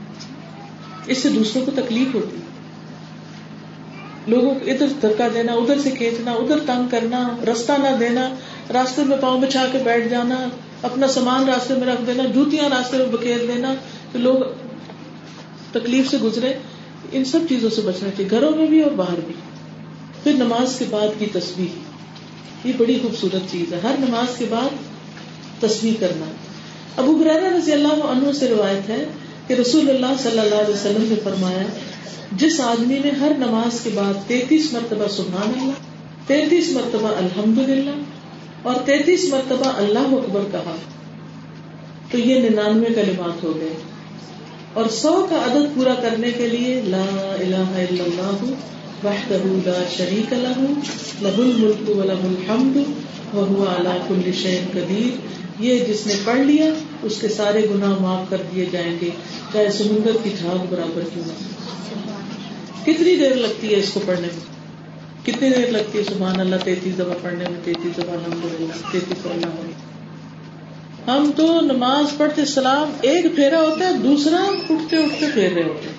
اس سے دوسروں کو تکلیف ہوتی ہے۔ لوگوں کو ادھر دھکا دینا، ادھر سے کھینچنا، ادھر تنگ کرنا، رستہ نہ دینا، راستے میں پاؤں بچھا کے بیٹھ جانا، اپنا سامان راستے میں رکھ دینا، جوتیاں راستے میں بکھیر دینا۔ تو لوگ تکلیف سے گزرے، ان سب چیزوں سے بچنا چاہیے گھروں میں بھی اور باہر بھی۔ پھر نماز کے بعد کی تصویر یہ بڑی خوبصورت چیز ہے۔ ہر نماز کے بعد تصویر کرنا۔ ابو برادر رضی اللہ عنہ سے روایت ہے کہ رسول اللہ صلی اللہ علیہ وسلم نے فرمایا، جس آدمی نے ہر نماز کے بعد تینتیس مرتبہ سبحان اللہ، تینتیس مرتبہ الحمد للہ اور تینتیس مرتبہ اللہ اکبر کہا، تو یہ ننانوے کلمات ہو گئے۔ اور سو کا عدد پورا کرنے کے لیے لا الہ الا اللہ وحدہ لا شریک لہ لہ الملک و الحمد وهو على كل شيء قدیر۔ یہ جس نے پڑھ لیا، اس کے سارے گناہ معاف کر دیے جائیں گے۔ چاہے سمندر کی جھاگ برابر کیوں نہ کتنی دیر لگتی ہے اس کو پڑھنے میں؟ کتنی دیر لگتی ہے؟ سبحان اللہ، تینتیس دفعہ پڑھنے میں، تینتیس دفعہ الحمد للہ تینتیس اللہ ہم تو نماز پڑھتے سلام، ایک پھیرا ہوتا ہے، دوسرا اٹھتے اٹھتے پھیر رہے ہوتے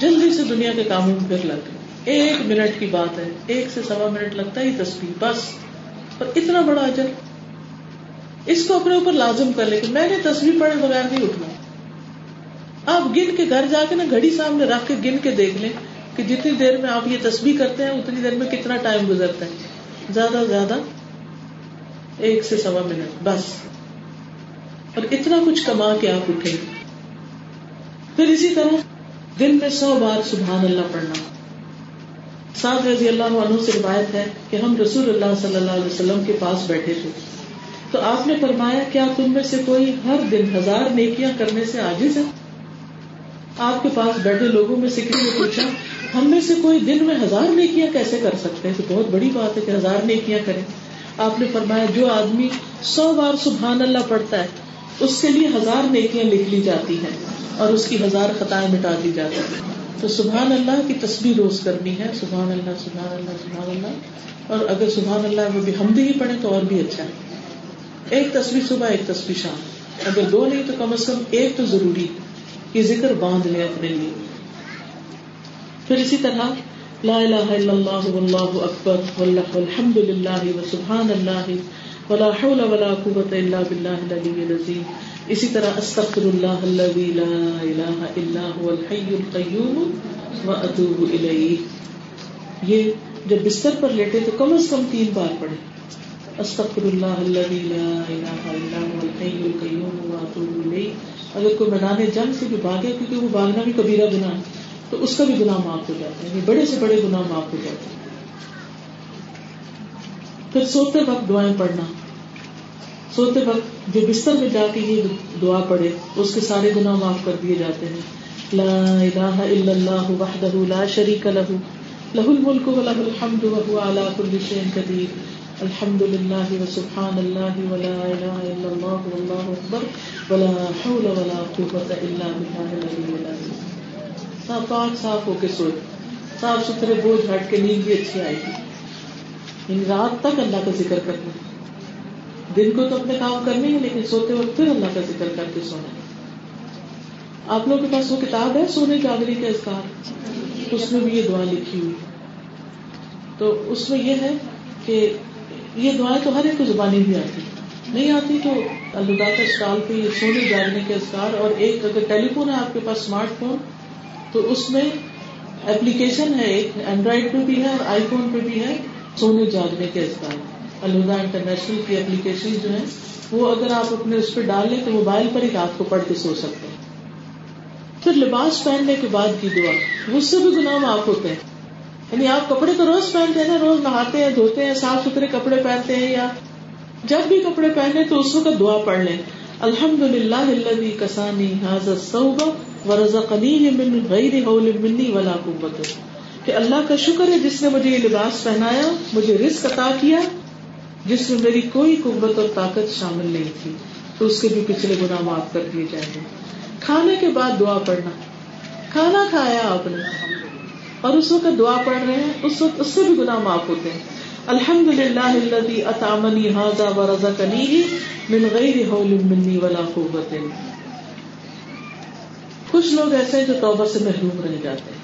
جلدی سے دنیا کے کاموں میں پھر لگ ایک منٹ کی بات ہے، ایک سے سوا منٹ لگتا ہے، یہ تصویر بس۔ اور اتنا بڑا اجر۔ اس کو اپنے اوپر لازم کر لے کہ میں نے تصویر پڑھے بغیر نہیں اٹھنا۔ آپ گن کے گھر جا کے نا گھڑی سامنے رکھ کے گن کے دیکھ لیں کہ جتنی دیر میں آپ یہ تصویر کرتے ہیں، اتنی دیر میں کتنا ٹائم گزرتا ہے۔ زیادہ زیادہ ایک سے سوا منٹ، بس۔ اور اتنا کچھ کما کے آپ اٹھیں پھر اسی طرح دن میں سو بار سبحان اللہ پڑھنا۔ سات رضی اللہ عنہ سے روایت ہے کہ ہم رسول اللہ صلی اللہ علیہ وسلم کے پاس بیٹھے تھے۔ تو آپ نے فرمایا، کیا تم میں سے کوئی ہر دن ہزار نیکیاں کرنے سے عاجز ہے؟ آپ کے پاس بیٹھے لوگوں میں سے کسی نے پوچھا، ہم میں سے کوئی دن میں ہزار نیکیاں کیسے کر سکتے ہیں؟ تو بہت بڑی بات ہے کہ ہزار نیکیاں کریں۔ آپ نے فرمایا جو آدمی سو بار سبحان اللہ پڑھتا ہے، اس کے لیے ہزار نیکیاں لکھ لی جاتی ہیں اور اس کی ہزار خطائیں مٹا دی جاتی ہیں۔ تو سبحان اللہ کی تصویر روز کرنی ہے۔ سبحان اللہ سبحان اللہ سبحان اللہ۔ اور اگر سبحان اللہ وہ بھی ہم بھی پڑھیں تو اور بھی اچھا ہے۔ ایک تصویر صبح، ایک تصویر شام۔ اگر دو نہیں تو کم از کم ایک تو ضروری۔ یہ ذکر باندھ لیں اپنے لیے۔ پھر اسی طرح لا الہ الا اللہ واللہ اکبر واللہ والحمد للہ وسبحان اللہ ولا حول ولا قوة الا باللہ العلی العظیم اسی طرح استغفر اللہ الذي لا الہ الا هو الحی القیوم واتوب الیہ یہ جب بستر پر لیٹے تو کم از کم تین بار پڑھے. استغفر اللہ الذي لا الہ الا هو الحی القیوم واتوب الیہ اگر کوئی میدان جنگ سے بھی بھاگے کیونکہ وہ بھاگنا بھی کبیرہ گناہ ہے۔ تو اس کا بھی گناہ معاف ہو جاتا ہے یعنی بڑے سے بڑے گناہ معاف ہو جاتے ہیں۔ پھر سوتے وقت دعائیں پڑھنا۔ سوتے وقت جو بستر میں جا کے یہ دعا پڑھے، اس کے سارے گناہ معاف کر دیے جاتے ہیں۔ لا الہ الا اللہ وحدہ لا شریک له له الملک و له الحمد وهو على كل شيء قدیر۔ الحمد للہ وسبحان اللہ ولا الہ الا اللہ واللہ اکبر۔ ولا حول ولا قوة الا باللہ العلی العظیم۔ صاف پاک صاف ہو کے سوئے۔ صاف ستھرے بوجھ ہٹ کے نیند بھی اچھی آئے گی۔ یعنی رات تک اللہ کا ذکر کرنا۔ دن کو تو اپنے کام کرنے ہیں، لیکن سوتے وقت پھر اللہ کا ذکر کر کے سونا۔ آپ لوگوں کے پاس وہ کتاب ہے، سونے جاگری کا اذکار؟ اس میں بھی یہ دعا لکھی ہوئی۔ تو اس میں یہ ہے کہ یہ دعائیں تو ہر ایک کو زبانی بھی آتی۔ نہیں آتی تو اللہ کا اسٹال پہ یہ سونے جاگنے کے اذکار۔ اور ایک اگر ٹیلی فون ہے آپ کے پاس اسمارٹ فون تو اس میں اپلیکیشن ہے، ایک اینڈرائڈ پہ بھی ہے اور آئی فون پہ بھی ہے سونے جاگنے کے اذکار۔ الہدا انٹرنیشنل کی اپلیکیشن جو ہے وہ اگر آپ اپنے اس پہ ڈال لیں تو موبائل پر ہی رات کو پڑھ کے سو سکتے ہیں۔ پھر لباس پہننے کے بعد کی دعا۔ اس سے بھی گناہ معاف ہوتے ہیں۔ یعنی آپ کپڑے تو روز پہنتے ہیں نا، روز نہاتے ہیں، دھوتے ہیں، صاف ستھرے کپڑے پہنتے ہیں یا جب بھی کپڑے پہنے تو اس وقت دعا پڑھ لیں۔ الحمد للہ کسانی حاضر صوبہ ورزا قنی من غیر منی ولا قوت. کہ اللہ کا شکر ہے جس نے مجھے یہ لباس پہنایا، مجھے رسک عطا کیا، جس میں میری کوئی قوت اور طاقت شامل نہیں تھی، تو اس کے بھی پچھلے گنا معاف کر دیے جائیں گے۔ کھانے کے بعد دعا پڑھنا۔ کھانا کھایا آپ نے۔ اور اس وقت دعا پڑھ رہے ہیں، اس وقت اس سے بھی گنا معاف ہوتے ہیں۔ الحمد للہ اطامنی حاضا و رضا کنی من غیر منی ولا قوت. کچھ لوگ ایسے ہیں جو توبہ سے محروم رہ جاتے ہیں.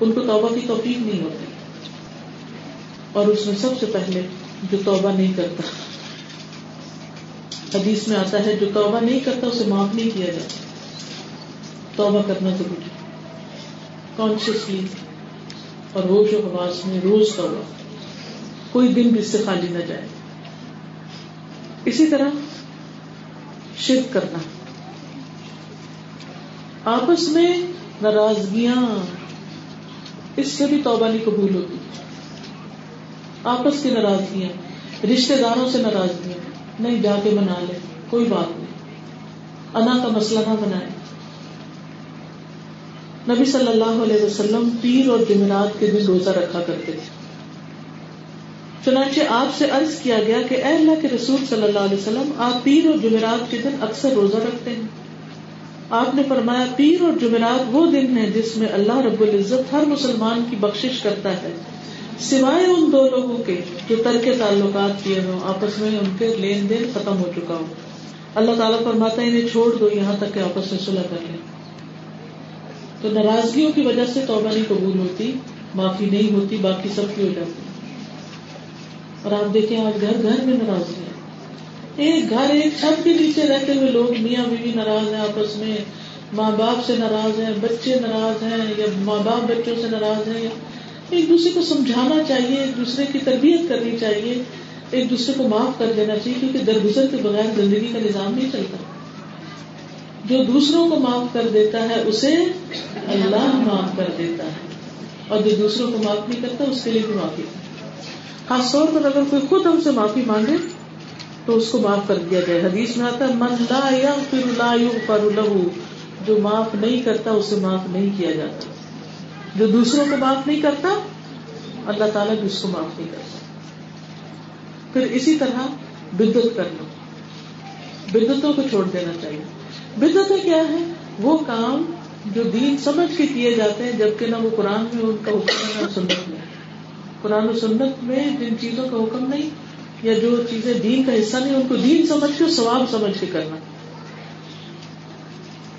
ان کو توبہ کی توفیق نہیں ہوتی. اور اس میں سب سے پہلے جو توبہ نہیں کرتا. حدیث میں آتا ہے جو توبہ نہیں کرتا اسے معاف نہیں کیا جاتا. توبہ کرنا ضروری کانشیسلی اور روز و حواس میں روز توبہ. کوئی دن بھی اس سے خالی نہ جائے۔ اسی طرح شرک کرنا۔ آپس میں ناراضگیاں، اس سے بھی توبہ نہیں قبول ہوتی۔ آپس کی ناراضگیاں رشتے داروں سے ناراضگیاں۔ نہیں، جا کے منا لے، کوئی بات نہیں۔ انا کا مسئلہ نہ بنائے۔ نبی صلی اللہ علیہ وسلم پیر اور جمعرات کے دن روزہ رکھا کرتے تھے۔ چنانچہ آپ سے عرض کیا گیا کہ اے اللہ کے رسول صلی اللہ علیہ وسلم، آپ پیر اور جمعرات کے دن اکثر روزہ رکھتے ہیں۔ آپ نے فرمایا، پیر اور جمعرات وہ دن ہے جس میں اللہ رب العزت ہر مسلمان کی بخشش کرتا ہے۔ سوائے ان دو لوگوں کے جو ترک تعلقات کیے ہوں، آپس میں ان کے لین دین ختم ہو چکا ہو۔ اللہ تعالیٰ فرماتا ہے، انہیں چھوڑ دو، یہاں تک کہ آپس میں صلح کر لیں۔ تو ناراضگیوں کی وجہ سے توبہ نہیں قبول ہوتی، معافی نہیں ہوتی، باقی سب کی ہو جاتی۔ اور آپ دیکھیں آج گھر گھر میں ناراضگی ہے ایک گھر ایک چھت کے نیچے رہتے ہوئے لوگ میاں بیوی ناراض ہیں، آپس میں ماں باپ سے ناراض ہیں، بچے ناراض ہیں یا ماں باپ بچوں سے ناراض ہیں۔ ایک دوسرے کو سمجھانا چاہیے، ایک دوسرے کی تربیت کرنی چاہیے، ایک دوسرے کو معاف کر دینا چاہیے، کیونکہ درگزر کے بغیر زندگی کا نظام نہیں چلتا۔ جو دوسروں کو معاف کر دیتا ہے، اسے اللہ معاف کر دیتا ہے۔ اور جو دوسروں کو معاف نہیں کرتا، اس کے لیے بھی معافی۔ خاص طور پر اگر کوئی خود ہم سے معافی مانگے تو اس کو معاف کر دیا جائے۔ حدیث میں آتا ہے، من لا یغفر لا یغفر له، جو معاف نہیں کرتا اسے معاف نہیں کیا جاتا۔ جو دوسروں کو معاف نہیں کرتا، اللہ تعالیٰ بھی اس کو معاف نہیں کرتا۔ پھر اسی طرح بدت کرنا۔ بدتوں کو چھوڑ دینا چاہیے۔ بدتیں کیا ہے وہ کام جو دین سمجھ کے کیے جاتے ہیں، جبکہ نہ وہ قرآن میں، ان کا حکم ہے، نہ سنت میں۔ قرآن و سنت میں جن چیزوں کا حکم نہیں، یا جو چیزیں دین کا حصہ نہیں، ان کو دین سمجھ کے ثواب سمجھ کے کرنا۔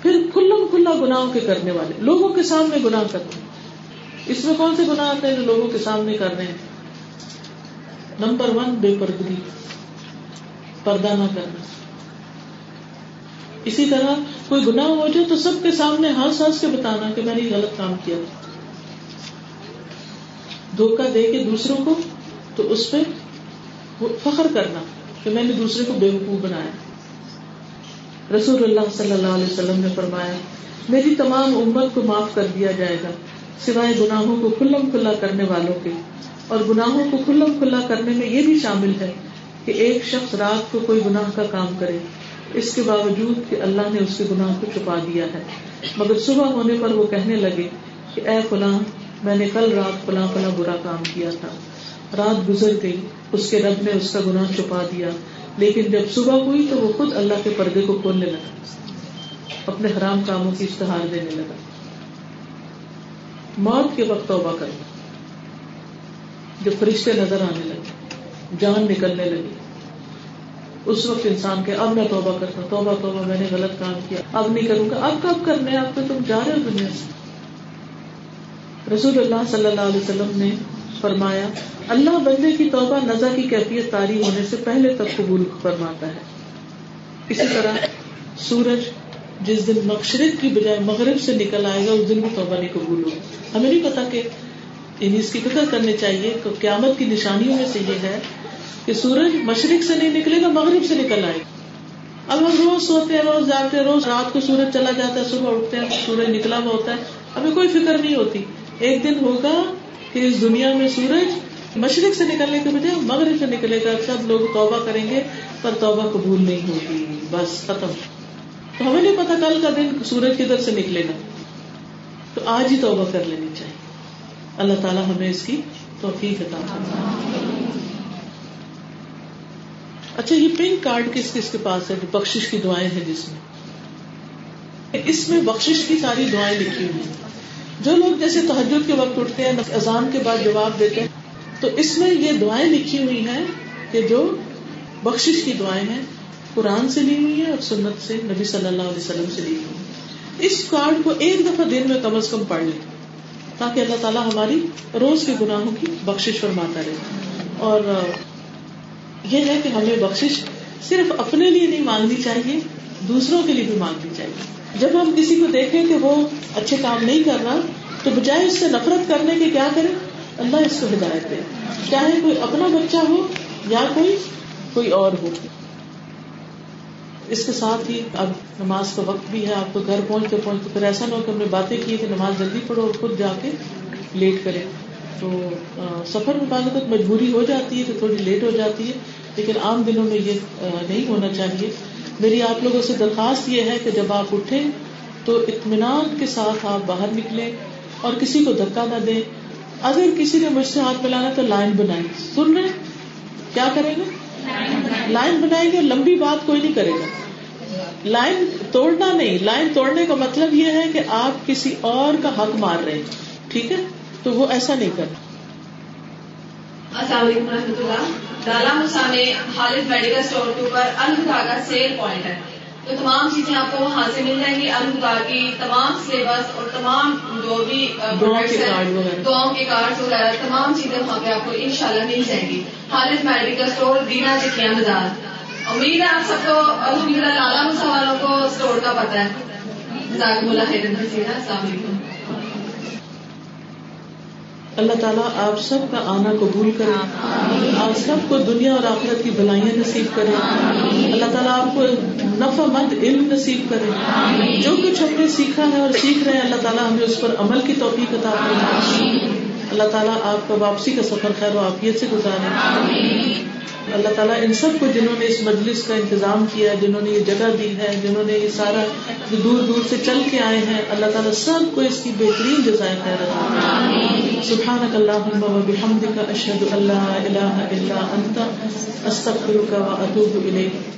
پھر کھلم کھلا گناہوں کے کرنے والے، لوگوں کے سامنے گناہ کرتے اس میں کون سے گناہ آتے ہیں جو لوگوں کے سامنے کر رہے ہیں؟ نمبر ون، بے پردگی، پردہ نہ کرنا۔ اسی طرح کوئی گناہ ہو جائے تو سب کے سامنے ہنس ہنس کے بتانا کہ میں نے غلط کام کیا۔ دھوکہ دے کے دوسروں کو، تو اس پہ فخر کرنا کہ میں نے دوسرے کو بے وقوف بنایا۔ رسول اللہ صلی اللہ علیہ وسلم نے فرمایا، میری تمام امت کو معاف کر دیا جائے گا، سوائے گناہوں کو کھلم کھلا کرنے والوں کے۔ اور گناہوں کو کھلم کھلا کرنے میں یہ بھی شامل ہے کہ ایک شخص رات کو کوئی گناہ کا کام کرے، اس کے باوجود کہ اللہ نے اس کے گناہ کو چھپا دیا ہے۔ مگر صبح ہونے پر وہ کہنے لگے کہ، اے فلاں میں نے کل رات فلاں فلاں برا کام کیا تھا۔ رات گزر گئی، اس کے رب نے اس کا گناہ چھپا دیا۔ لیکن جب صبح ہوئی تو وہ خود اللہ کے پردے کو کھولنے لگا۔ اپنے حرام کاموں کی اشتہار دینے لگا۔ موت کے وقت توبہ کر۔ جب فرشتے نظر آنے لگے، جان نکلنے لگی اس وقت انسان کے، اب میں توبہ کرتا توبہ توبہ، میں نے غلط کام کیا۔ اب نہیں کروں گا۔ اب کب کرنے اب تو تم جا رہے ہو دنیا سے۔ رسول اللہ صلی اللہ علیہ وسلم نے فرمایا، اللہ بندے کی توبہ نزا کی کیفیت تاری ہونے سے پہلے تک قبول فرماتا ہے۔ اسی طرح سورج جس دن مشرق کی بجائے مغرب سے نکل آئے گا، اس دن بھی توبہ نہیں قبول ہوگی۔ ہمیں نہیں پتا کہ یعنی اس کی فکر کرنی چاہیے کہ قیامت کی نشانیوں میں سے یہ ہے کہ سورج مشرق سے نہیں نکلے گا، مغرب سے نکل آئے گا۔ اب ہم روز سوتے ہیں، روز جاگتے ہیں، روز رات کو سورج چلا جاتا ہے، صبح اٹھتے ہیں، سورج نکلا ہوا ہوتا ہے۔ ہمیں کوئی فکر نہیں ہوتی۔ ایک دن ہوگا کہ اس دنیا میں سورج مشرق سے نکلنے کے بجائے مغرب سے نکلے گا۔ سب لوگ توبہ کریں گے، پر توبہ قبول نہیں ہوگی۔ بس ختم۔ تو ہمیں نہیں پتا کل کا دن سورج کدھر سے نکلے گا۔ تو آج ہی توبہ کر لینی چاہیے۔ اللہ تعالیٰ ہمیں اس کی توفیق عطا اچھا یہ پنک کارڈ کس کس کے پاس ہے؟ جو بخش کی دعائیں ہیں جس میں۔ اس میں بخش کی ساری دعائیں لکھی ہوئی ہیں۔ جو لوگ جیسے تحجد کے وقت اٹھتے ہیں اذان کے بعد جواب دیتے ہیں۔ تو اس میں یہ دعائیں لکھی ہوئی ہیں کہ جو بخش کی دعائیں ہیں، قرآن سے لی ہوئی ہے اور سنت سے، نبی صلی اللہ علیہ وسلم سے لی ہوئی اس کارڈ کو ایک دفعہ دن میں کم از کم پڑھ لیں، تاکہ اللہ تعالیٰ ہماری روز کے گناہوں کی بخش فرماتا رہے۔ اور یہ ہے کہ ہمیں بخش صرف اپنے لیے نہیں مانگنی چاہیے، دوسروں کے لیے بھی مانگنی چاہیے۔ جب ہم کسی کو دیکھیں کہ وہ اچھے کام نہیں کر رہا تو بجائے اس سے نفرت کرنے کے کیا کرے اللہ اس کو ہدایت دے۔ چاہے کوئی اپنا بچہ ہو یا کوئی کوئی اور ہو۔ اس کے ساتھ ہی اب نماز کا وقت بھی ہے، آپ کو گھر پہنچتے پہنچتے پھر ایسا نہ ہو کہ ہم نے باتیں کی کہ نماز جلدی پڑھو اور خود جا کے لیٹ کرے تو سفر میں بعض مجبوری ہو جاتی ہے کہ تھوڑی لیٹ ہو جاتی ہے، لیکن عام دنوں میں یہ نہیں ہونا چاہیے۔ میری آپ لوگوں سے درخواست یہ ہے کہ جب آپ اٹھیں تو اطمینان کے ساتھ آپ باہر نکلیں اور کسی کو دھکا نہ دیں۔ اگر کسی نے مجھ سے ہاتھ ملانا تو لائن بنائیں۔ سن رہے کیا کریں گے؟ لائن بنائیں گے، لمبی بات کوئی نہیں کرے گا۔ لائن توڑنا نہیں، لائن توڑنے کا مطلب یہ ہے کہ آپ کسی اور کا حق مار رہے ہیں۔ ٹھیک ہے؟ تو وہ ایسا نہیں کرنا۔ السلام علیکم و رحمۃ اللہ۔ ڈالا مسانے خالد میڈیکل اسٹور کے اوپر الخدا کا سیل پوائنٹ ہے۔ تو تمام چیزیں آپ کو وہاں سے مل جائیں گی۔ الخدا کی تمام سلیبس اور تمام جو بھی دعاؤں کے کارڈ وغیرہ۔ تمام چیزیں وہاں پہ آپ کو ان شاء اللہ مل جائیں گی۔ خالد میڈیکل اسٹور دینا چکیا بازار امید ہے آپ سب کو الحمد للہ لالا مسا والوں کو اسٹور کا پتا ہے۔ جزاک اللہ خیر السلام علیکم۔ اللہ تعالیٰ آپ سب کا آنا قبول کرے، آپ سب کو دنیا اور آخرت کی بلائیاں نصیب کرے۔ اللہ تعالیٰ آپ کو نفع مند علم نصیب کرے۔ جو کچھ ہم نے سیکھا ہے اور سیکھ رہے ہیں، اللہ تعالیٰ ہمیں اس پر عمل کی توفیق عطا کرے اللہ تعالیٰ آپ کا واپسی کا سفر خیر و عافیت سے گزارے۔ اللہ تعالیٰ ان سب کو جنہوں نے اس مجلس کا انتظام کیا جنہوں نے یہ جگہ دی ہے جنہوں نے یہ سارا دور دور سے چل کے آئے ہیں اللہ تعالیٰ سب کو اس کی بہترین جزائے خیر سبحانك اللهم وبحمدك اشهد ان لا اله الا انت استغفرك واتوب اليك